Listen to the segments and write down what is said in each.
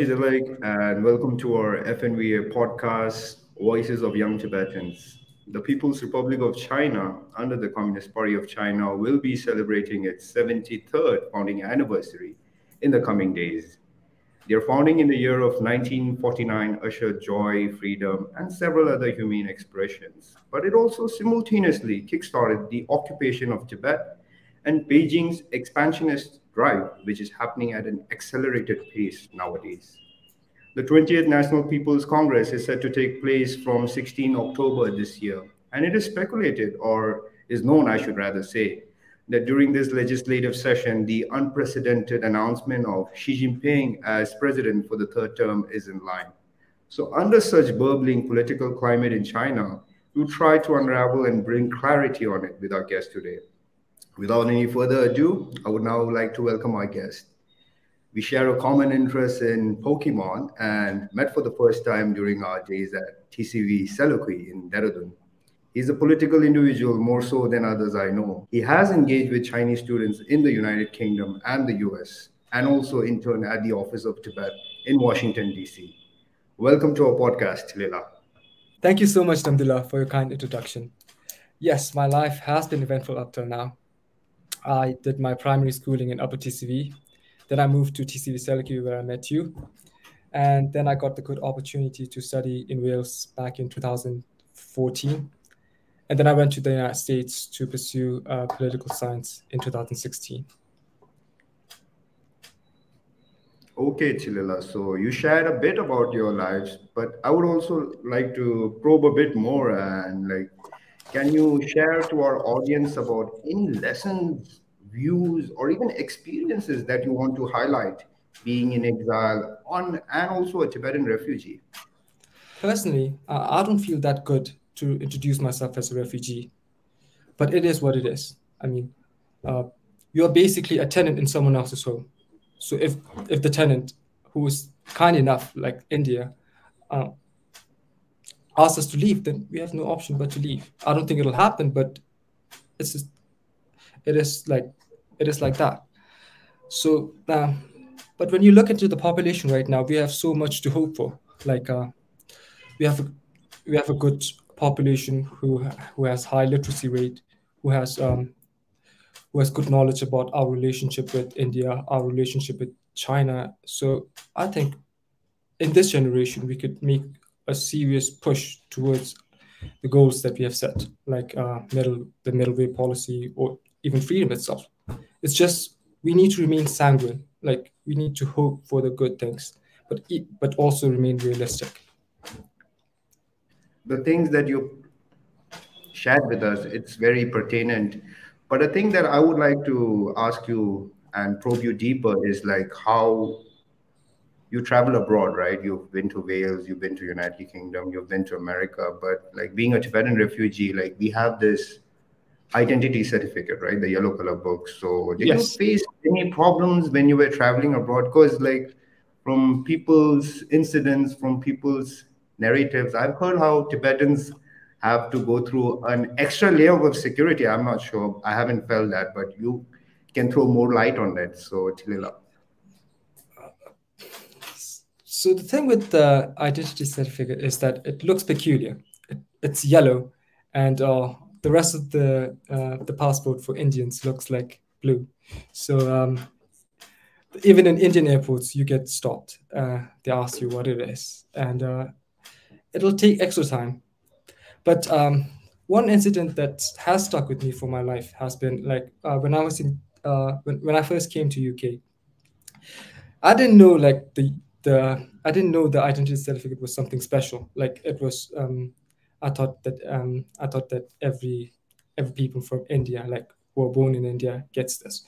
Tashi Delek, and welcome to our FNVA podcast, Voices of Young Tibetans. The People's Republic of China, under the Communist Party of China, will be celebrating its 73rd founding anniversary in the coming days. Their founding in the year of 1949 ushered joy, freedom, and several other humane expressions. But it also simultaneously kickstarted the occupation of Tibet and Beijing's expansionist drive, which is happening at an accelerated pace nowadays. The 20th National People's Congress is set to take place from 16 October this year, and it is speculated, or is known, I should rather say, that during this legislative session, the unprecedented announcement of Xi Jinping as president for the third term is in line. So, under such burbling political climate in China, we'll try to unravel and bring clarity on it with our guest today. Without any further ado, I would now like to welcome our guest. We share a common interest in Pokemon and met for the first time during our days at TCV Selakui in Dehradun. He's a political individual more so than others I know. He has engaged with Chinese students in the United Kingdom and the US, and also interned at the Office of Tibet in Washington, D.C. Welcome to our podcast, Lila. Thank you so much, Dhamdul la, for your kind introduction. Yes, my life has been eventful up till now. I did my primary schooling in Upper TCV. Then I moved to TCV Selakui, where I met you. And then I got the good opportunity to study in Wales back in 2014 and then I went to the United States to pursue uh, political science in 2016. Okay, Thinley la. So you shared a bit about your lives, but I would also like to probe a bit more and like, can you share to our audience about any lessons, views, or even experiences that you want to highlight being in exile on and also a Tibetan refugee? Personally, I don't feel that good to introduce myself as a refugee. But it is what it is. I mean, uh, you are basically a tenant in someone else's home. So if if the tenant, who is kind enough, like India, uh, asks us to leave, then we have no option but to leave. I don't think it'll happen, but it's just, it is like it is like that. So, uh, but when you look into the population right now, we have so much to hope for. Like uh, we have a, we have a good population who who has high literacy rate, who has um, who has good knowledge about our relationship with India, our relationship with China. So I think in this generation we could make a serious push towards the goals that we have set, like uh, middle the middle way policy or even freedom itself. It's just we need to remain sanguine, like we need to hope for the good things, but but also remain realistic the things that you shared with us, it's very pertinent. But a thing that I would like to ask you and probe you deeper is like how you travel abroad, right? You've been to Wales, you've been to United Kingdom, you've been to America, but like being a Tibetan refugee, like we have this identity certificate, right? The yellow color book. So did yes. you face any problems when you were traveling abroad? Because like from people's incidents, from people's narratives. I've heard how Tibetans have to go through an extra layer of security. I'm not sure. I haven't felt that, but you can throw more light on that. So, Thinley la. So the thing with the identity certificate is that it looks peculiar. It, it's yellow, and uh, the rest of the uh, the passport for Indians looks like blue. So um, even in Indian airports, you get stopped. Uh, they ask you what it is, and uh, it'll take extra time. But um, one incident that has stuck with me for my life has been like uh, when I was in uh, when, when I first came to UK. I didn't know like the the I didn't know the identity certificate was something special. Like it was. Um, I thought that um, I thought that every every people from India, like who are born in India, gets this.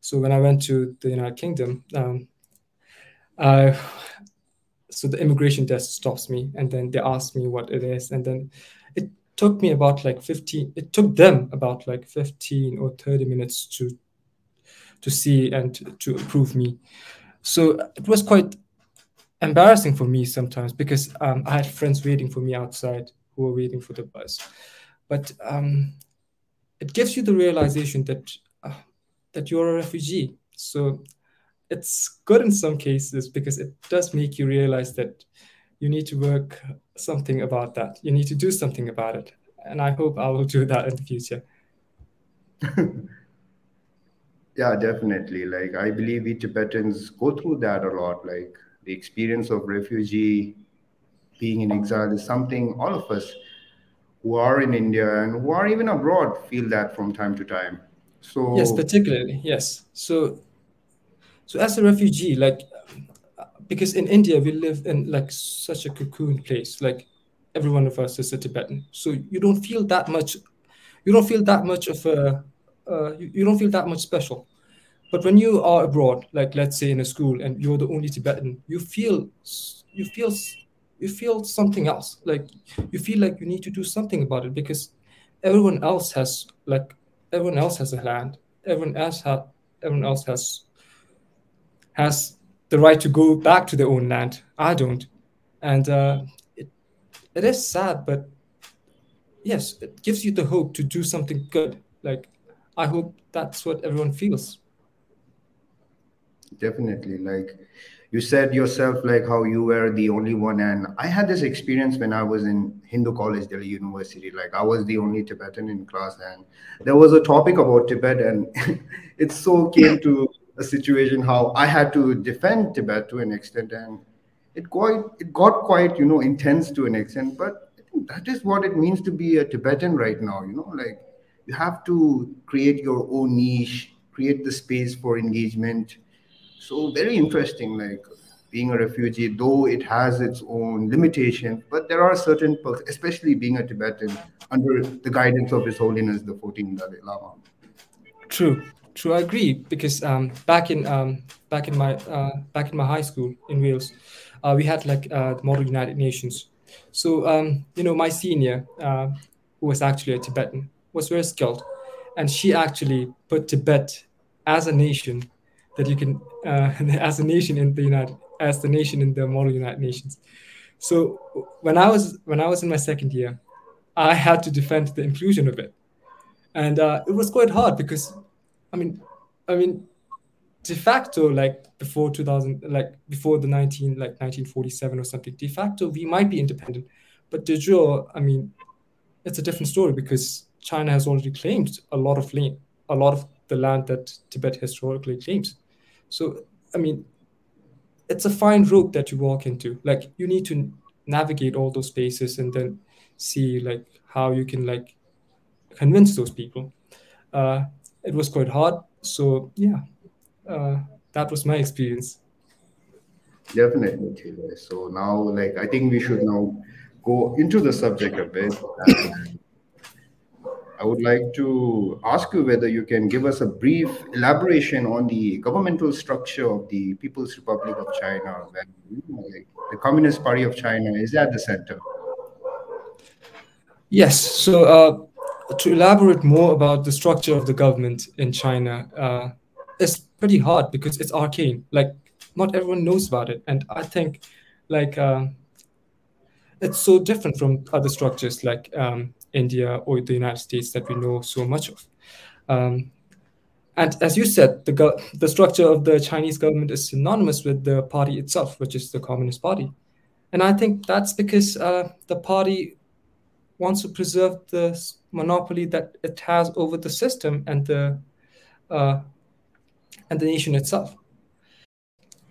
So when I went to the United Kingdom, um, I so the immigration desk stops me and then they ask me what it is and then it took me about like 15 it took them about like 15 or 30 minutes to to see and to approve me so it was quite embarrassing for me sometimes because um, i had friends waiting for me outside who were waiting for the bus but um, it gives you the realization that uh, that you're a refugee so it's good in some cases because it does make you realize that you need to work something about that. You need to do something about it. And I hope I will do that in the future. yeah, definitely. Like I believe we Tibetans go through that a lot. Like the experience of refugee being in exile is something all of us who are in India and who are even abroad feel that from time to time. So yes, particularly yes. So so as a refugee, like because in India we live in like such a cocoon place, like every one of us is a Tibetan, so you don't feel that much, you don't feel that much of a, uh, you, you don't feel that much special. But when you are abroad, like let's say in a school, and you're the only Tibetan, you feel you feel you feel something else. Like you feel like you need to do something about it because everyone else has like everyone else has a land. Everyone else has everyone else has has the right to go back to their own land. I don't, and uh, it it is sad, but yes, it gives you the hope to do something good. Like I hope that's what everyone feels definitely. Like you said yourself like how you were the only one and i had this experience when i was in hindu college delhi university. Like i was the only tibetan in class and there was a topic about tibet and it so came to a situation how i had to defend tibet to an extent and it quite it got quite you know intense to an extent. But that is what it means to be a tibetan right now you know? Like you have to create your own niche create the space for engagement so very interesting, like being a refugee, though it has its own limitations, but there are certain perks, especially being a Tibetan under the guidance of His Holiness the 14th Dalai Lama. True, true. I agree because um, back in um, back in my uh, back in my high school in Wales, uh, we had like uh, the Model United Nations. So um, you know, my senior, uh, who was actually a Tibetan, was very skilled, and she actually put Tibet as a nation that you can, uh, as a nation in the United, as the nation in the model United Nations. So when I was when I was in my second year, I had to defend the inclusion of it, and uh, it was quite hard because, I mean, I mean, de facto, like before 2000, like before the 19, like 1947 or something, de facto we might be independent, but de jure, I mean, it's a different story because China has already claimed a lot of land, a lot of the land that Tibet historically claims. So, I mean, it's a fine road that you walk into. Like, you need to navigate all those spaces and then see like how you can like convince those people. Uh, it was quite hard. So yeah, uh, that was my experience. Definitely, So now, like, I think we should now go into the subject a bit. I would like to ask you whether you can give us a brief elaboration on the governmental structure of the People's Republic of China, where the Communist Party of China is at the center. Yes. So, uh, to elaborate more about the structure of the government in China, uh, it's pretty hard because it's arcane. Like, not everyone knows about it, and I think, like, uh, it's so different from other structures like um, India or the United States that we know so much of. Um, and as you said, the, go- the structure of the Chinese government is synonymous with the party itself, which is the Communist Party. And I think that's because uh, the party wants to preserve the monopoly that it has over the system and the uh, and the nation itself.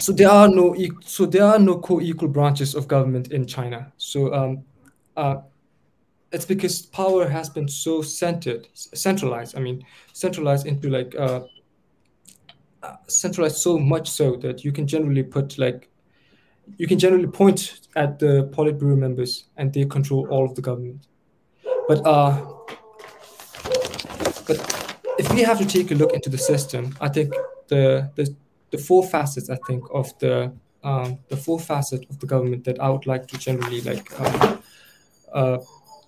So there are no so there are no co-equal branches of government in China. So um, uh, it's because power has been so centered, centralized. I mean, centralized into like uh, uh, centralized so much so that you can generally put like you can generally point at the Politburo members and they control all of the government. But uh, but if we have to take a look into the system, I think the the, the four facets I think of the um, the four facet of the government that I would like to generally like uh, uh,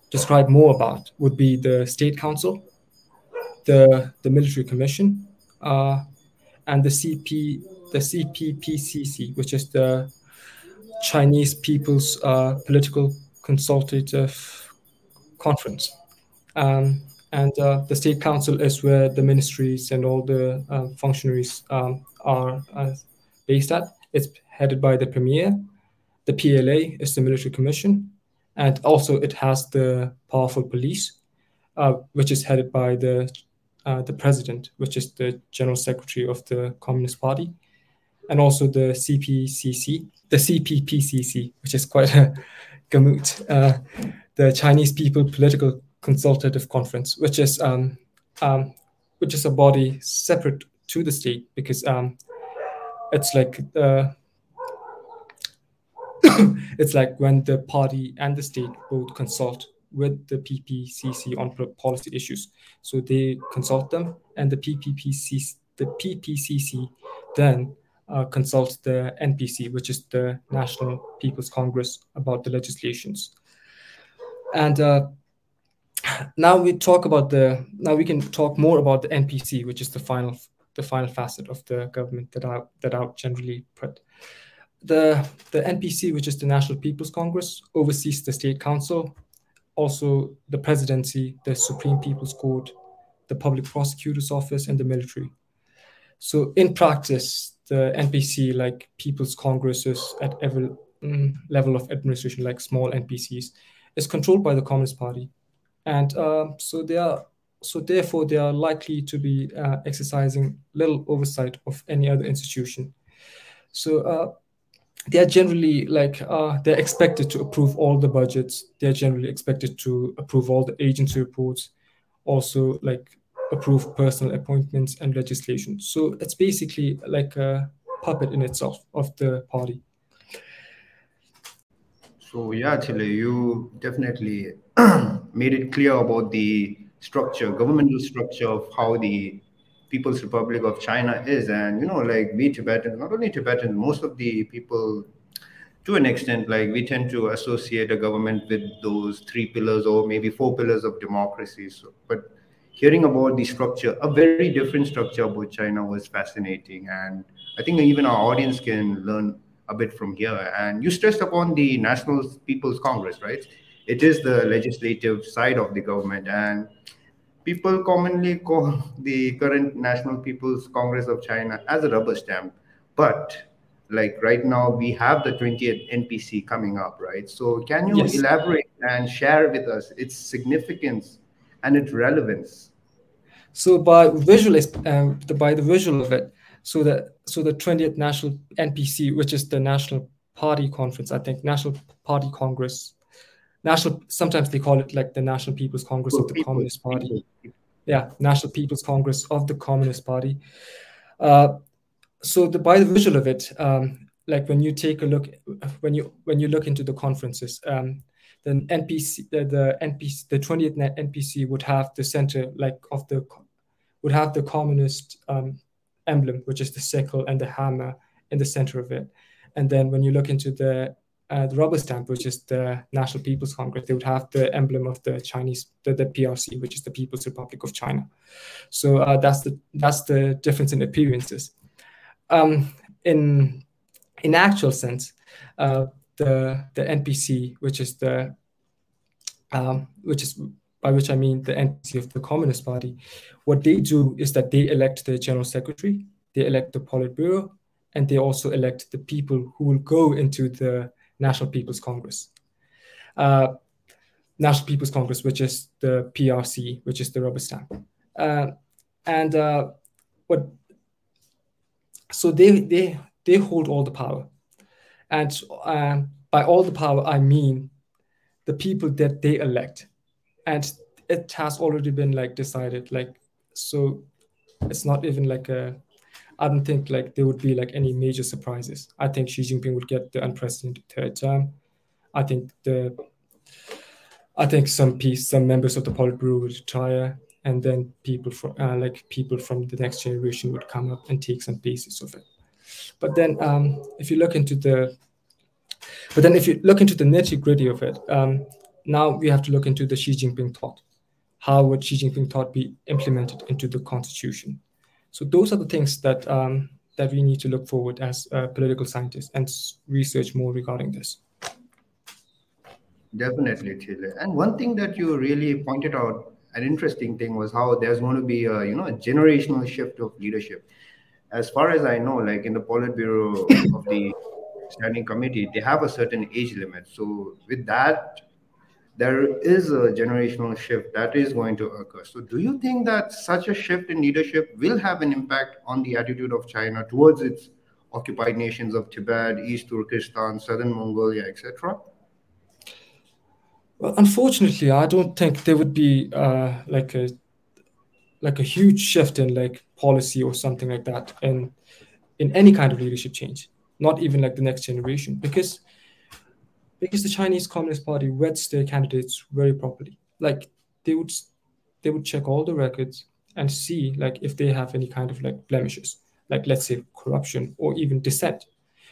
describe more about would be the State Council, the the Military Commission, uh, and the CP the CPPCC, which is the Chinese People's uh, Political Consultative Conference. Um, and uh, the State Council is where the ministries and all the uh, functionaries um, are based at. It's headed by the premier. The PLA is the military commission, and also it has the powerful police, uh, which is headed by the uh, the president, which is the general secretary of the Communist Party, and also the CPCC, the CPPCC, which is quite a gamut, uh, the Chinese People Political Consultative Conference, which is um, um, which is a body separate to the state because um, it's like uh, it's like when the party and the state both consult with the PPCC on policy issues. So they consult them, and the PPPCC, the PPCC then uh, consult the NPC, which is the National People's Congress, about the legislations. And uh, now we talk about the now we can talk more about the NPC, which is the final the final facet of the government that I that I generally put. The the NPC, which is the National People's Congress, oversees the State Council, also the presidency, the Supreme People's Court, the Public Prosecutor's Office, and the military. So in practice, the NPC, like People's Congresses at every mm, level of administration, like small NPCs, is controlled by the Communist Party and uh, so they are so therefore they are likely to be uh, exercising little oversight of any other institution. So uh, they are generally like uh, they're expected to approve all the budgets. They're generally expected to approve all the agency reports. Also like approve personal appointments and legislation. So it's basically like a puppet in itself of the party. So yeah Thinley, you definitely made it clear about the structure, governmental structure of how the People's Republic of China is. And, you know, like we Tibetans, not only Tibetans, most of the people, to an extent, like we tend to associate a government with those three pillars or maybe four pillars of democracy. So, but hearing about the structure, a very different structure about China was fascinating. And I think even our audience can learn a bit from here. And you stressed upon the National People's Congress, right? It is the legislative side of the government and people commonly call the current national people's congress of china as a rubber stamp. But like right now we have the 20th npc coming up right? So can you yes. elaborate and share with us its significance and its relevance? So by visual um, the, by the visual of it so the so the 20th national npc which is the national party conference i think national party congress national sometimes they call it like the national people's congress of the people, communist party. Yeah national people's congress of the communist party. Uh, so the by the visual of it um, like when you take a look when you when you look into the conferences um, then npc the, the npc the 20th npc would have the center like of the would have the communist um, emblem which is the sickle and the hammer in the center of it. And then when you look into the uh, the rubber stamp, which is the National People's Congress, they would have the emblem of the Chinese, the, the PRC, which is the People's Republic of China. So uh, that's the that's the difference in appearances. Um, in in actual sense, uh, the the NPC, which is the um, which is by which I mean the NPC of the Communist Party, what they do is that they elect the general secretary, they elect the Politburo, and they also elect the people who will go into the National People's Congress. Uh, National People's Congress, which is the PRC, which is the rubber stamp. Uh, and uh, what so they they they hold all the power, and uh, by all the power I mean the people that they elect, and it has already been like decided like so it's not even like a I don't think like there would be like any major surprises. I think Xi Jinping would get the unprecedented third term. I think the I think some piece, some members of the Politburo would retire, and then people from uh, like people from the next generation would come up and take some pieces of it. But then, um, if you look into the, but then if you look into the nitty gritty of it, um, now we have to look into the Xi Jinping thought. How would Xi Jinping thought be implemented into the constitution? So those are the things that um, that we need to look forward as uh, political scientists and research more regarding this. Definitely, Thinley. And one thing that you really pointed out, an interesting thing was how there's going to be a you know a generational shift of leadership. as far as I know, like in the Politburo of the standing committee, they have a certain age limit. So with that, there is a generational shift that is going to occur. So do you think that such a shift in leadership will have an impact on the attitude of China towards its occupied nations of Tibet, East Turkestan, Southern Mongolia, etc.? Well, unfortunately, I don't think there would be uh, like a like a huge shift in like policy or something like that in in any kind of leadership change not even like the next generation because because the chinese communist party vets their candidates very properly. Like they would they would check all the records and see like if they have any kind of like blemishes like let's say corruption or even dissent.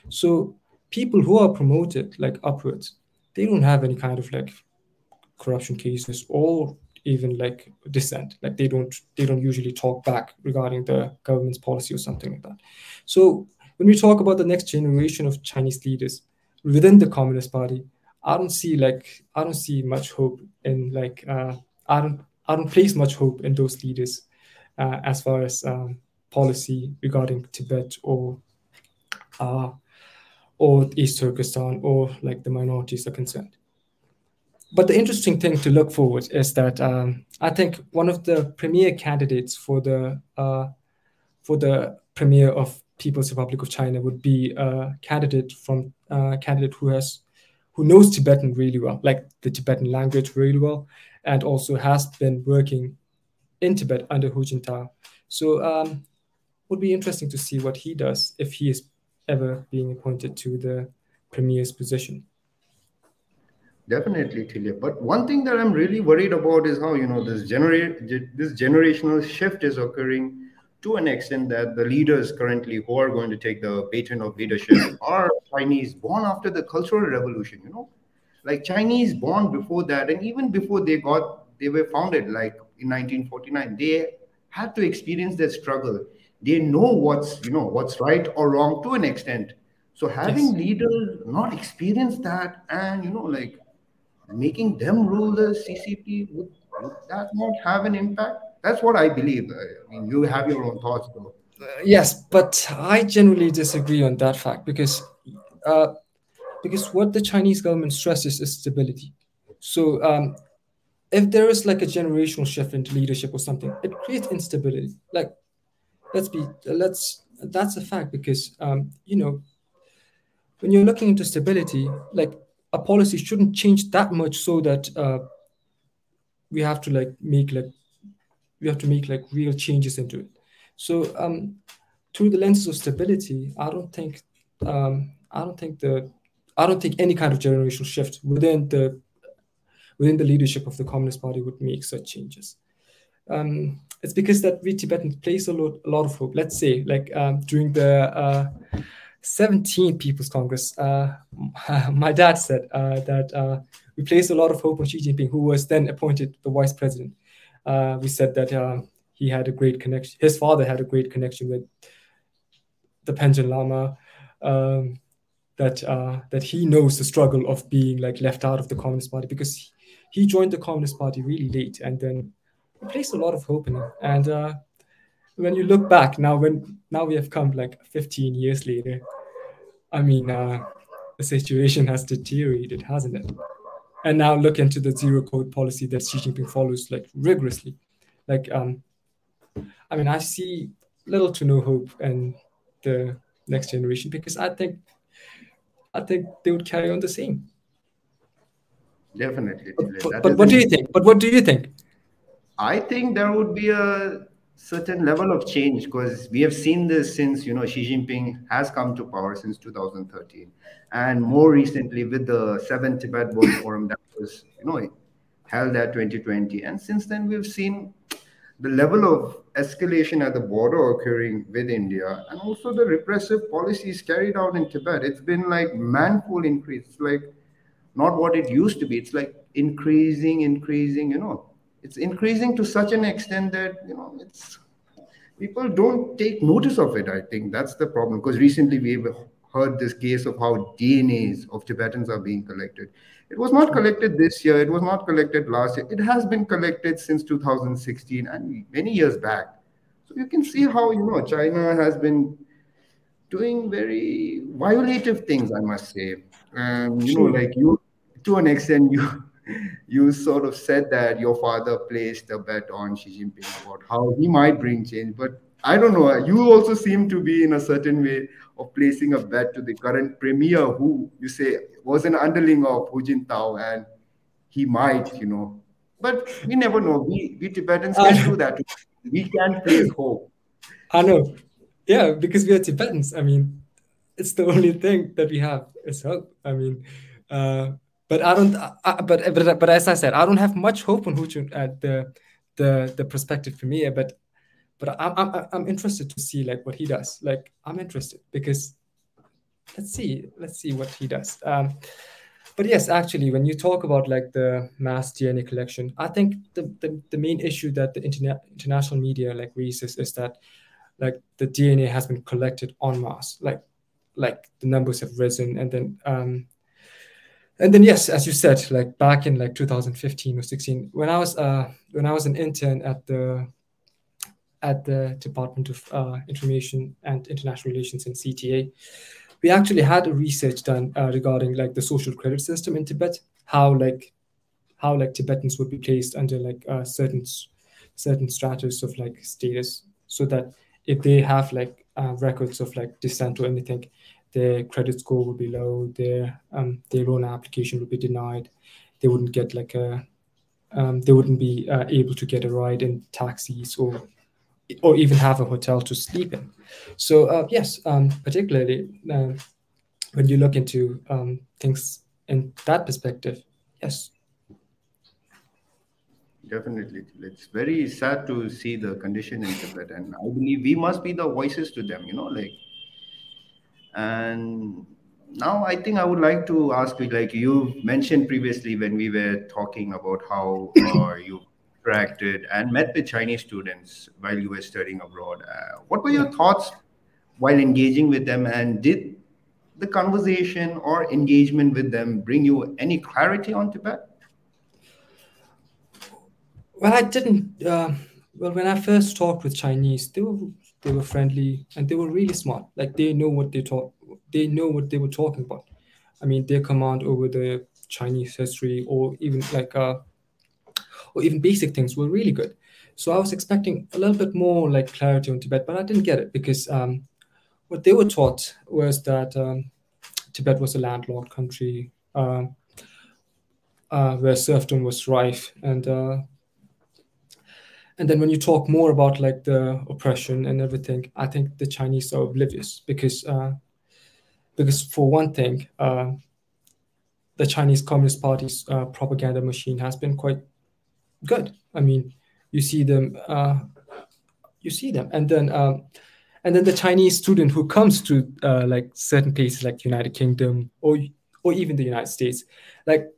So people who are promoted like upwards they don't have any kind of like corruption cases or even like dissent. Like they don't they don't usually talk back regarding the government's policy or something like that. So when we talk about the next generation of chinese leaders within the communist party i don't see like i don't see much hope in like uh, i don't i don't place much hope in those leaders uh, as far as um, policy regarding tibet or uh, or east turkestan or like the minorities are concerned. But the interesting thing to look forward is that um, I think one of the premier candidates for the uh, for the premier of People's Republic of China would be a candidate from a candidate who has who knows Tibetan really well, like the Tibetan language really well, and also has been working in Tibet under Hu Jintao. So um, would be interesting to see what he does if he is ever being appointed to the premier's position. Definitely, Thinley la. But one thing that I'm really worried about is how you know this generate this generational shift is occurring to an extent that the leaders currently who are going to take the baton of leadership are Chinese born after the Cultural Revolution. You know, like Chinese born before that, and even before they got they were founded, like in 1949, they had to experience that struggle. They know what's you know what's right or wrong to an extent. So having yes. leaders not experience that and you know like making them rule the CCP, would, would that not have an impact? That's what I believe. I mean, you have your own thoughts, though. Uh, yes, but I generally disagree on that fact because uh, because what the Chinese government stresses is stability. So um, if there is like a generational shift into leadership or something, it creates instability. Like let's be let's that's a fact because um, you know when you're looking into stability, like a policy shouldn't change that much so that uh, we have to like make like we have to make like real changes into it. So um, through the lenses of stability, I don't think um, I don't think the I don't think any kind of generational shift within the within the leadership of the Communist Party would make such changes. Um, it's because that we Tibetans place a lot, a lot of hope. Let's say, like um, during the uh, 17 People's Congress, uh, my dad said uh, that uh, we placed a lot of hope on Xi Jinping, who was then appointed the vice president. Uh, we said that uh, he had a great connection. His father had a great connection with the Panchen Lama. Um, that uh, that he knows the struggle of being like left out of the Communist Party because he, he joined the Communist Party really late, and then we placed a lot of hope in him. And when you look back now, when now we have come like 15 years later, I mean, uh, the situation has deteriorated, hasn't it? And now look into the zero COVID policy that Xi Jinping follows like rigorously. Like, um, I mean, I see little to no hope in the next generation because I think, I think they would carry on the same. Definitely. But, but what do you think? But what do you think? I think there would be a certain level of change because we have seen this since you know Xi Jinping has come to power since 2013, and more recently with the Seventh Tibet Work Forum that was you know held at 2020, and since then we've seen the level of escalation at the border occurring with India, and also the repressive policies carried out in Tibet. It's been like manful increase, it's like not what it used to be. It's like increasing, increasing, you know it's increasing to such an extent that you know it's people don't take notice of it i think. That's the problem because recently we've heard this case of how dnas of tibetans are being collected. It was not collected this year it was not collected last year. It has been collected since 2016 and many years back. So you can see how you know china has been doing very violative things, I must say. And you know, like you, to an extent, you you sort of said that your father placed a bet on Xi Jinping about how he might bring change, but I don't know. You also seem to be in a certain way of placing a bet to the current premier, who you say was an underling of Hu Jintao, and he might, you know. But we never know. We, we Tibetans can I, do that. We can place hope. I know. Yeah, because we are Tibetans. I mean, it's the only thing that we have is hope. I mean, uh, but I don't. I, but but but as I said, I don't have much hope on Hu Chunhua the the the prospective premier. But but I'm I'm I'm interested to see like what he does. Like I'm interested because let's see let's see what he does. Um, but yes, actually, when you talk about like the mass DNA collection, I think the the, the main issue that the internet international media like raises is that like the DNA has been collected en masse, like like the numbers have risen, and then um, and then yes, as you said, like back in like 2015 or 16, when I was uh when I was an intern at the at the Department of uh, Information and International Relations in CTA, we actually had a research done uh, regarding like the social credit system in Tibet, how like how like Tibetans would be placed under like uh, certain certain stratus of like status, so that if they have like uh, records of like dissent or anything, their credit score would be low, their um, their loan application would be denied, they wouldn't get like a um, they wouldn't be uh, able to get a ride in taxis or or even have a hotel to sleep in. So uh, yes, um, particularly uh, when you look into um, things in that perspective, yes. Definitely. It's very sad to see the condition in Tibet, and I believe we must be the voices to them, you know, like, and now I think I would like to ask you, like you mentioned previously when we were talking about how uh, you interacted and met with Chinese students while you were studying abroad. Uh, what were your thoughts while engaging with them, and did the conversation or engagement with them bring you any clarity on Tibet? Well, I didn't. Uh, well, when I first talked with Chinese, they were they were friendly and they were really smart. Like they know what they talk. They know what they were talking about. I mean, their command over the Chinese history, or even like uh, or even basic things, were really good. So I was expecting a little bit more like clarity on Tibet, but I didn't get it because um, what they were taught was that um, Tibet was a landlocked country uh, uh, where serfdom was rife, and uh, and then when you talk more about like the oppression and everything, I think the Chinese are oblivious because uh, because for one thing, uh, the Chinese Communist Party's uh, propaganda machine has been quite good. I mean, you see them, uh, you see them, and then um, and then the Chinese student who comes to uh, like certain places like the United Kingdom or or even the United States, like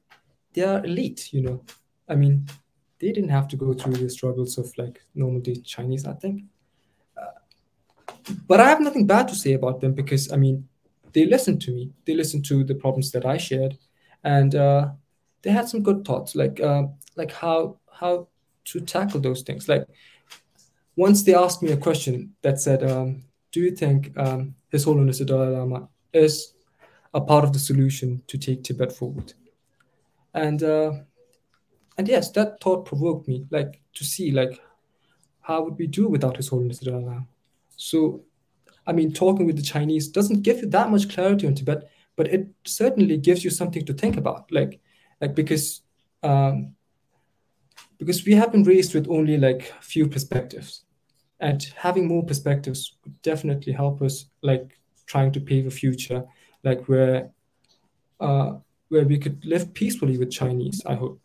they are elite. You know, I mean, they didn't have to go through the struggles of like normal day Chinese. I think, but I have nothing bad to say about them because I mean, they listened to me. They listened to the problems that I shared, and uh, they had some good thoughts, like uh, like how how to tackle those things. Like once they asked me a question that said, um, "Do you think um, His Holiness the Dalai Lama is a part of the solution to take Tibet forward?" And uh, and yes, that thought provoked me, like to see like how would we do without His Holiness the Dalai Lama. So I mean, talking with the Chinese doesn't give you that much clarity on Tibet, but it certainly gives you something to think about. Like, like because um, because we have been raised with only like few perspectives, and having more perspectives would definitely help us like trying to pave a future, like where uh, where we could live peacefully with Chinese. I hope.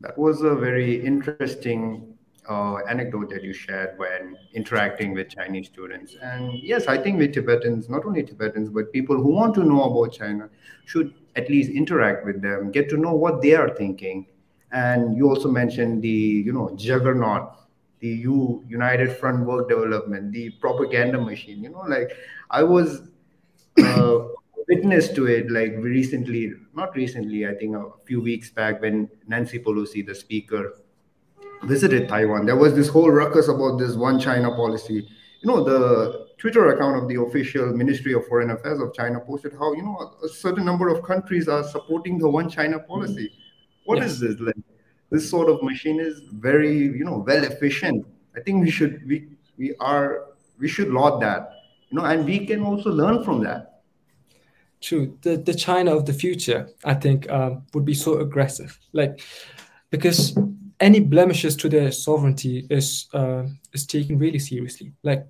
That was a very interesting uh, anecdote that you shared when interacting with Chinese students. And yes, I think with Tibetans, not only Tibetans, but people who want to know about China should at least interact with them, get to know what they are thinking. And you also mentioned the, you know, juggernaut, the U United Front Work Department, the propaganda machine. You know, like I was uh, witness to it like recently, not recently, I think a few weeks back when Nancy Pelosi, the speaker, visited Taiwan. There was this whole ruckus about this one China policy. You know, the Twitter account of the official Ministry of Foreign Affairs of China posted how you know a certain number of countries are supporting the One China mm-hmm. policy. What is this? Like, this sort of machine is very you know well efficient. I think we should we we are we should laud that you know, and we can also learn from that. True. The the China of the future, I think, um, would be so aggressive, like because any blemishes to their sovereignty is uh, is taken really seriously. Like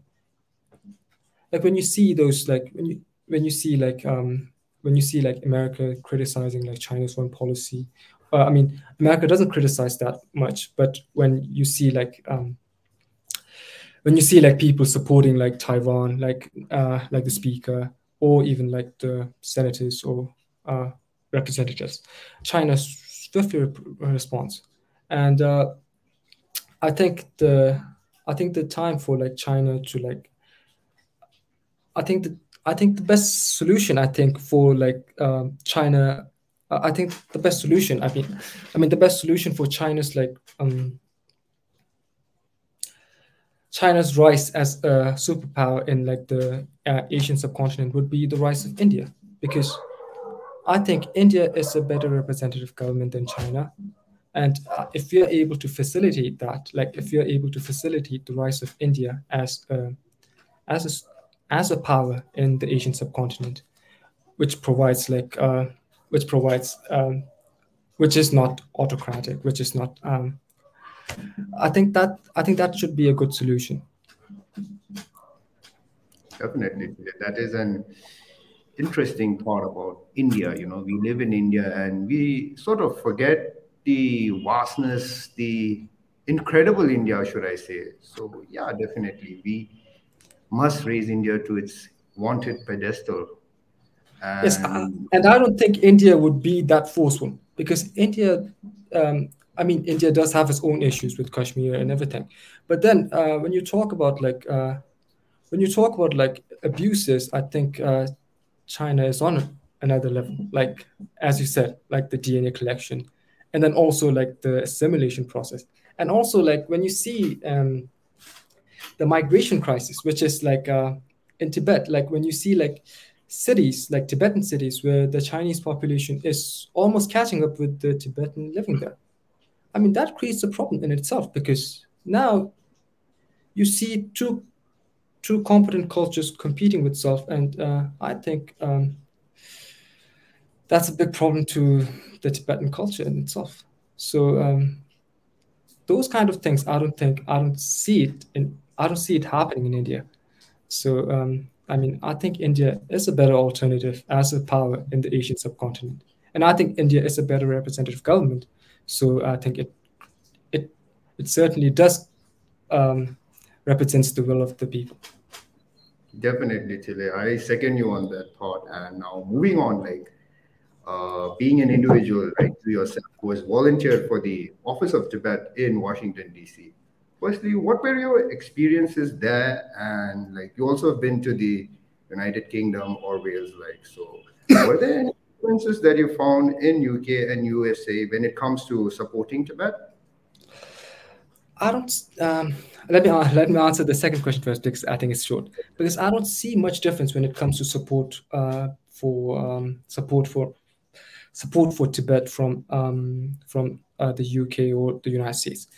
like when you see those like when you when you see like um when you see like America criticizing like China's foreign policy, uh, I mean America doesn't criticize that much, but when you see like um when you see like people supporting like Taiwan, like uh like the speaker, or even like the senators or uh representatives, China swiftly responds, and uh, I think the I think the time for like China to like I think the I think the best solution I think for like um, China, I think the best solution. I mean, I mean the best solution for China's like um, China's rise as a superpower in like the uh, Asian subcontinent would be the rise of India because I think India is a better representative government than China. And uh, if we are able to facilitate that, like if we are able to facilitate the rise of India as a, as a as a power in the Asian subcontinent, which provides like uh, which provides um, which is not autocratic, which is not. Um, I think that I think that should be a good solution. Definitely, that is an interesting part about India. You know, we live in India and we sort of forget the vastness, the incredible India, should I say? So yeah, definitely we must raise India to its wanted pedestal. And yes, and I don't think India would be that forceful because India, um, I mean, India does have its own issues with Kashmir and everything. But then uh, when you talk about like, uh, when you talk about like abuses, I think uh, China is on another level. Like as you said, like the DNA collection, and then also like the assimilation process, and also like when you see um, the migration crisis, which is like uh, in Tibet, like when you see like cities, like Tibetan cities, where the Chinese population is almost catching up with the Tibetan living there. I mean, that creates a problem in itself because now you see two two competent cultures competing with self, and uh, I think um, that's a big problem to the Tibetan culture in itself. So um, those kind of things, I don't think I don't see it in I don't see it happening in India. So, um, I mean, I think India is a better alternative as a power in the Asian subcontinent, and I think India is a better representative government. So, I think it it it certainly does um, represents the will of the people. Definitely, Thinley. I second you on that thought. And now moving on, like uh, being an individual, right, yourself, who has volunteered for the Office of Tibet in Washington D.C firstly, what were your experiences there? And like you also have been to the United Kingdom or Wales, like so. were there any differences that you found in UK and USA when it comes to supporting Tibet? I don't. Um, let me uh, let me answer the second question first because I think it's short. Because I don't see much difference when it comes to support uh, for um, support for support for Tibet from um, from uh, the UK or the United States.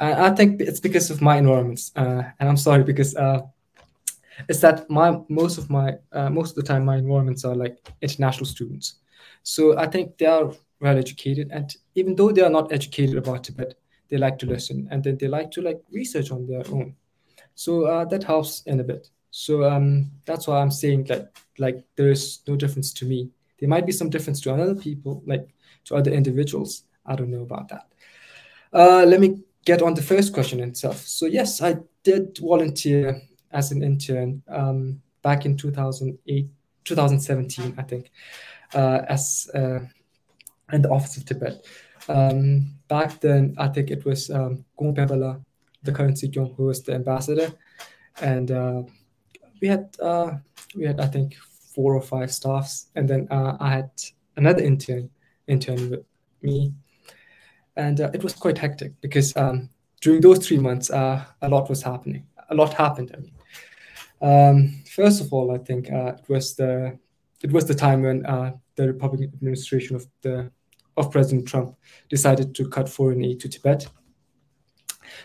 I think it's because of my environments, uh, and I'm sorry because uh, it's that my most of my uh, most of the time my environments are like international students, so I think they are well educated, and even though they are not educated about Tibet, they like to listen, and then they like to like research on their own, so uh, that helps in a bit. So um, that's why I'm saying that like there is no difference to me. There might be some difference to other people, like to other individuals. I don't know about that. Uh, let me get on the first question itself. So yes, I did volunteer as an intern um, back in 2008, 2017, I think, as uh, in the Office of Tibet. Um, back then, I think it was um, Penpa la, the current Sikyong, who was the ambassador, and uh, we had uh, we had I think four or five staffs, and then uh, I had another intern intern with me and uh, it was quite hectic because um, during those three months, uh, a lot was happening. A lot happened. I mean, Um, first of all, I think uh, it was the it was the time when uh, the Republican administration of the of President Trump decided to cut foreign aid to Tibet.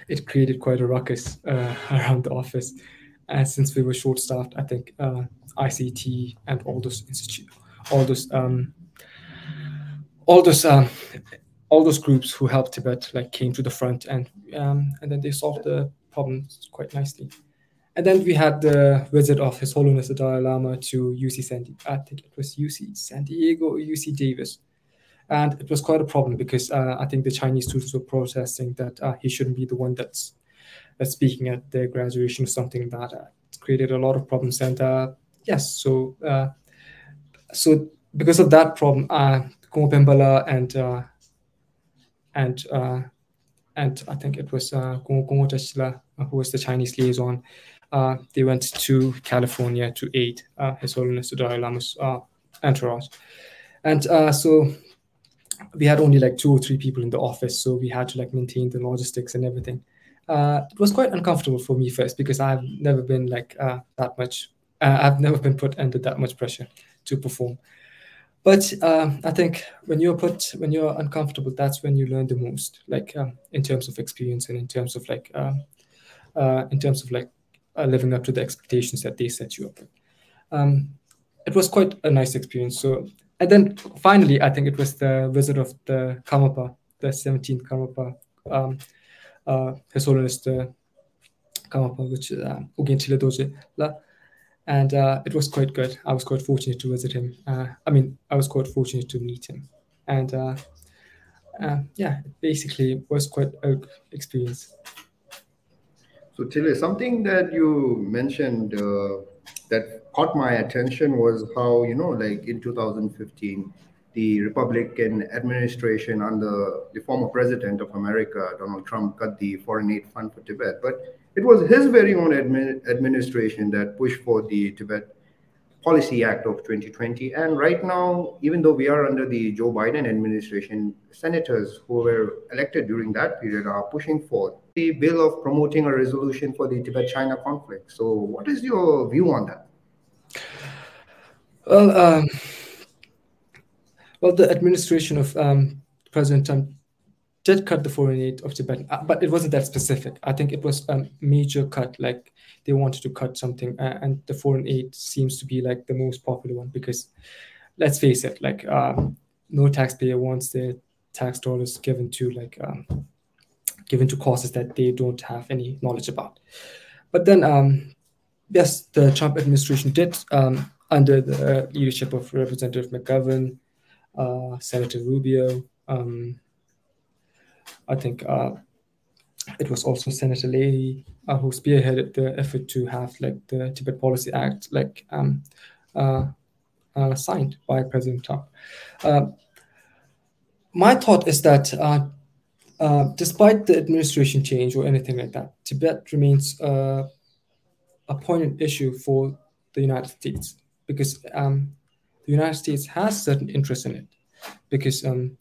It created quite a ruckus uh, around the office, and since we were short-staffed, I think uh, ICT and all those institute, all those um, all those um, all those groups who helped Tibet like came to the front and um, and then they solved the problems quite nicely. And then we had the visit of His Holiness the Dalai Lama to UC San I think it was UC San Diego or UC Davis. And it was quite a problem because uh, I think the Chinese students were protesting that uh, he shouldn't be the one that's that's speaking at their graduation or something that uh, created a lot of problems. And uh, yes, so uh, so because of that problem, uh, Penpa la and uh, and and I think it was uh, Gongo Tashila, who was the Chinese liaison. Uh, they went to California to aid uh, His Holiness the Dalai Lama's uh, entourage, and uh, so we had only like two or three people in the office, so we had to like maintain the logistics and everything. Uh, it was quite uncomfortable for me first because I've never been like uh, that much. Uh, I've never been put under that much pressure to perform. But uh, I think when you're put when you're uncomfortable, that's when you learn the most. Like um, in terms of experience and in terms of like um, uh, in terms of like uh, living up to the expectations that they set you up. With. Um, it was quite a nice experience. So and then finally, I think it was the visit of the Karmapa, the 17th Karmapa, um, uh, His Holiness the Karmapa, which is uh, Ogyen Trinley Dorje. And uh, it was quite good. I was quite fortunate to visit him. Uh, I mean, I was quite fortunate to meet him. And uh, uh yeah, it basically was quite an experience. So, Thinley, something that you mentioned uh, that caught my attention was how, you know, like in 2015, the Republican administration under the former president of America, Donald Trump, cut the foreign aid fund for Tibet. But it was his very own admi- administration that pushed for the Tibet Policy Act of 2020. And right now, even though we are under the Joe Biden administration, senators who were elected during that period are pushing for the bill of promoting a resolution for the Tibet China conflict. So, what is your view on that? Well, um, well, the administration of um, President Trump did cut the foreign aid of Tibet, uh, but it wasn't that specific. I think it was a major cut, like they wanted to cut something, uh, and the foreign aid seems to be like the most popular one because, let's face it, like um, no taxpayer wants their tax dollars given to like um, given to causes that they don't have any knowledge about. But then, um, yes, the Trump administration did, um, under the leadership of Representative McGovern, uh, Senator Rubio. Um, I think uh, it was also Senator Leahy uh, who spearheaded the effort to have like the Tibet Policy Act like um, uh, uh, signed by President Trump. Uh, my thought is that despite the administration change or anything like that, Tibet remains a poignant issue for the United States because um, the United States has certain interest in it because um,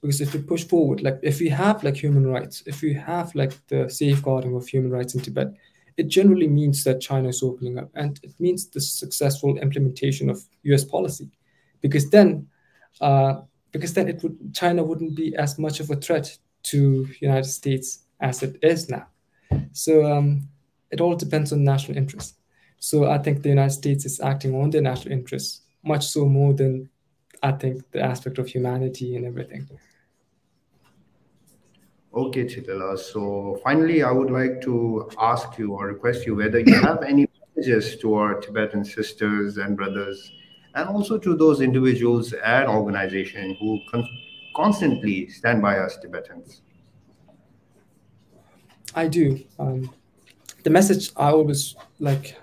because if we push forward, like if we have like human rights, if we have like the safeguarding of human rights in Tibet, it generally means that China is opening up, and it means the successful implementation of U.S. policy, because then, uh, because then it would China wouldn't be as much of a threat to United States as it is now. So um, it all depends on national interest. So I think the United States is acting on their national interests much so more than I think the aspect of humanity and everything. Okay, Thinley la. So finally, I would like to ask you or request you whether you have any messages to our Tibetan sisters and brothers, and also to those individuals and organizations who con- constantly stand by us Tibetans. I do. Um, the message I always like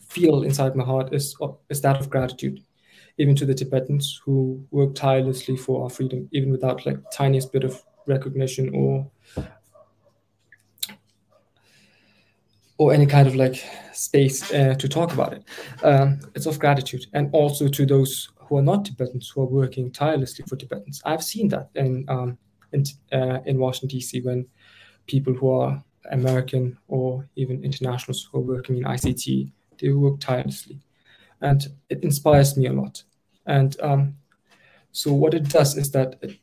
feel inside my heart is is that of gratitude, even to the Tibetans who work tirelessly for our freedom, even without like tiniest bit of recognition or or any kind of like space uh, to talk about it. Um, it's of gratitude, and also to those who are not Tibetans who are working tirelessly for Tibetans. I've seen that in um, in, uh, in Washington D.C. when people who are American or even internationals who are working in ICT. They work tirelessly, and it inspires me a lot. And um, so what it does is that it,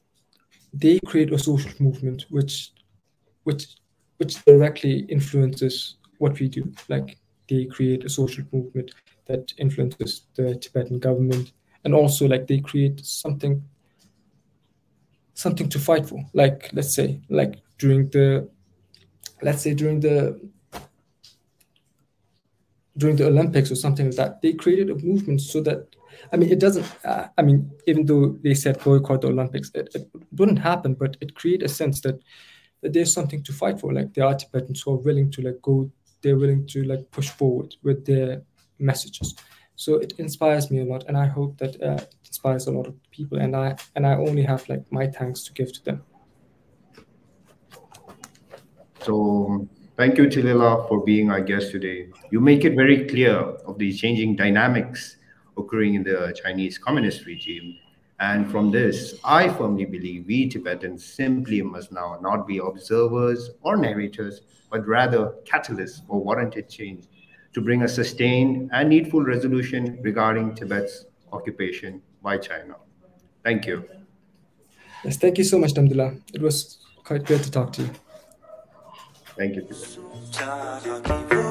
they create a social movement which which which directly influences what we do. Like they create a social movement that influences the Tibetan government, and also like they create something something to fight for. Like let's say like during the let's say during the during the Olympics or something like that, they created a movement so that I mean, it doesn't. Uh, I mean, even though they said boycott the Olympics, it, it wouldn't happen. But it created a sense that, that there's something to fight for. Like there are Tibetans who are willing to like go. They're willing to like push forward with their messages. So it inspires me a lot, and I hope that uh, it inspires a lot of people. And I and I only have like my thanks to give to them. So thank you, Thinley la, for being our guest today. You make it very clear of the changing dynamics occurring in the Chinese communist regime. And from this, I firmly believe we Tibetans simply must now not be observers or narrators, but rather catalysts for warranted change to bring a sustained and needful resolution regarding Tibet's occupation by China. Thank you. Yes, thank you so much, Dhamdul la. It was quite good to talk to you. Thank you.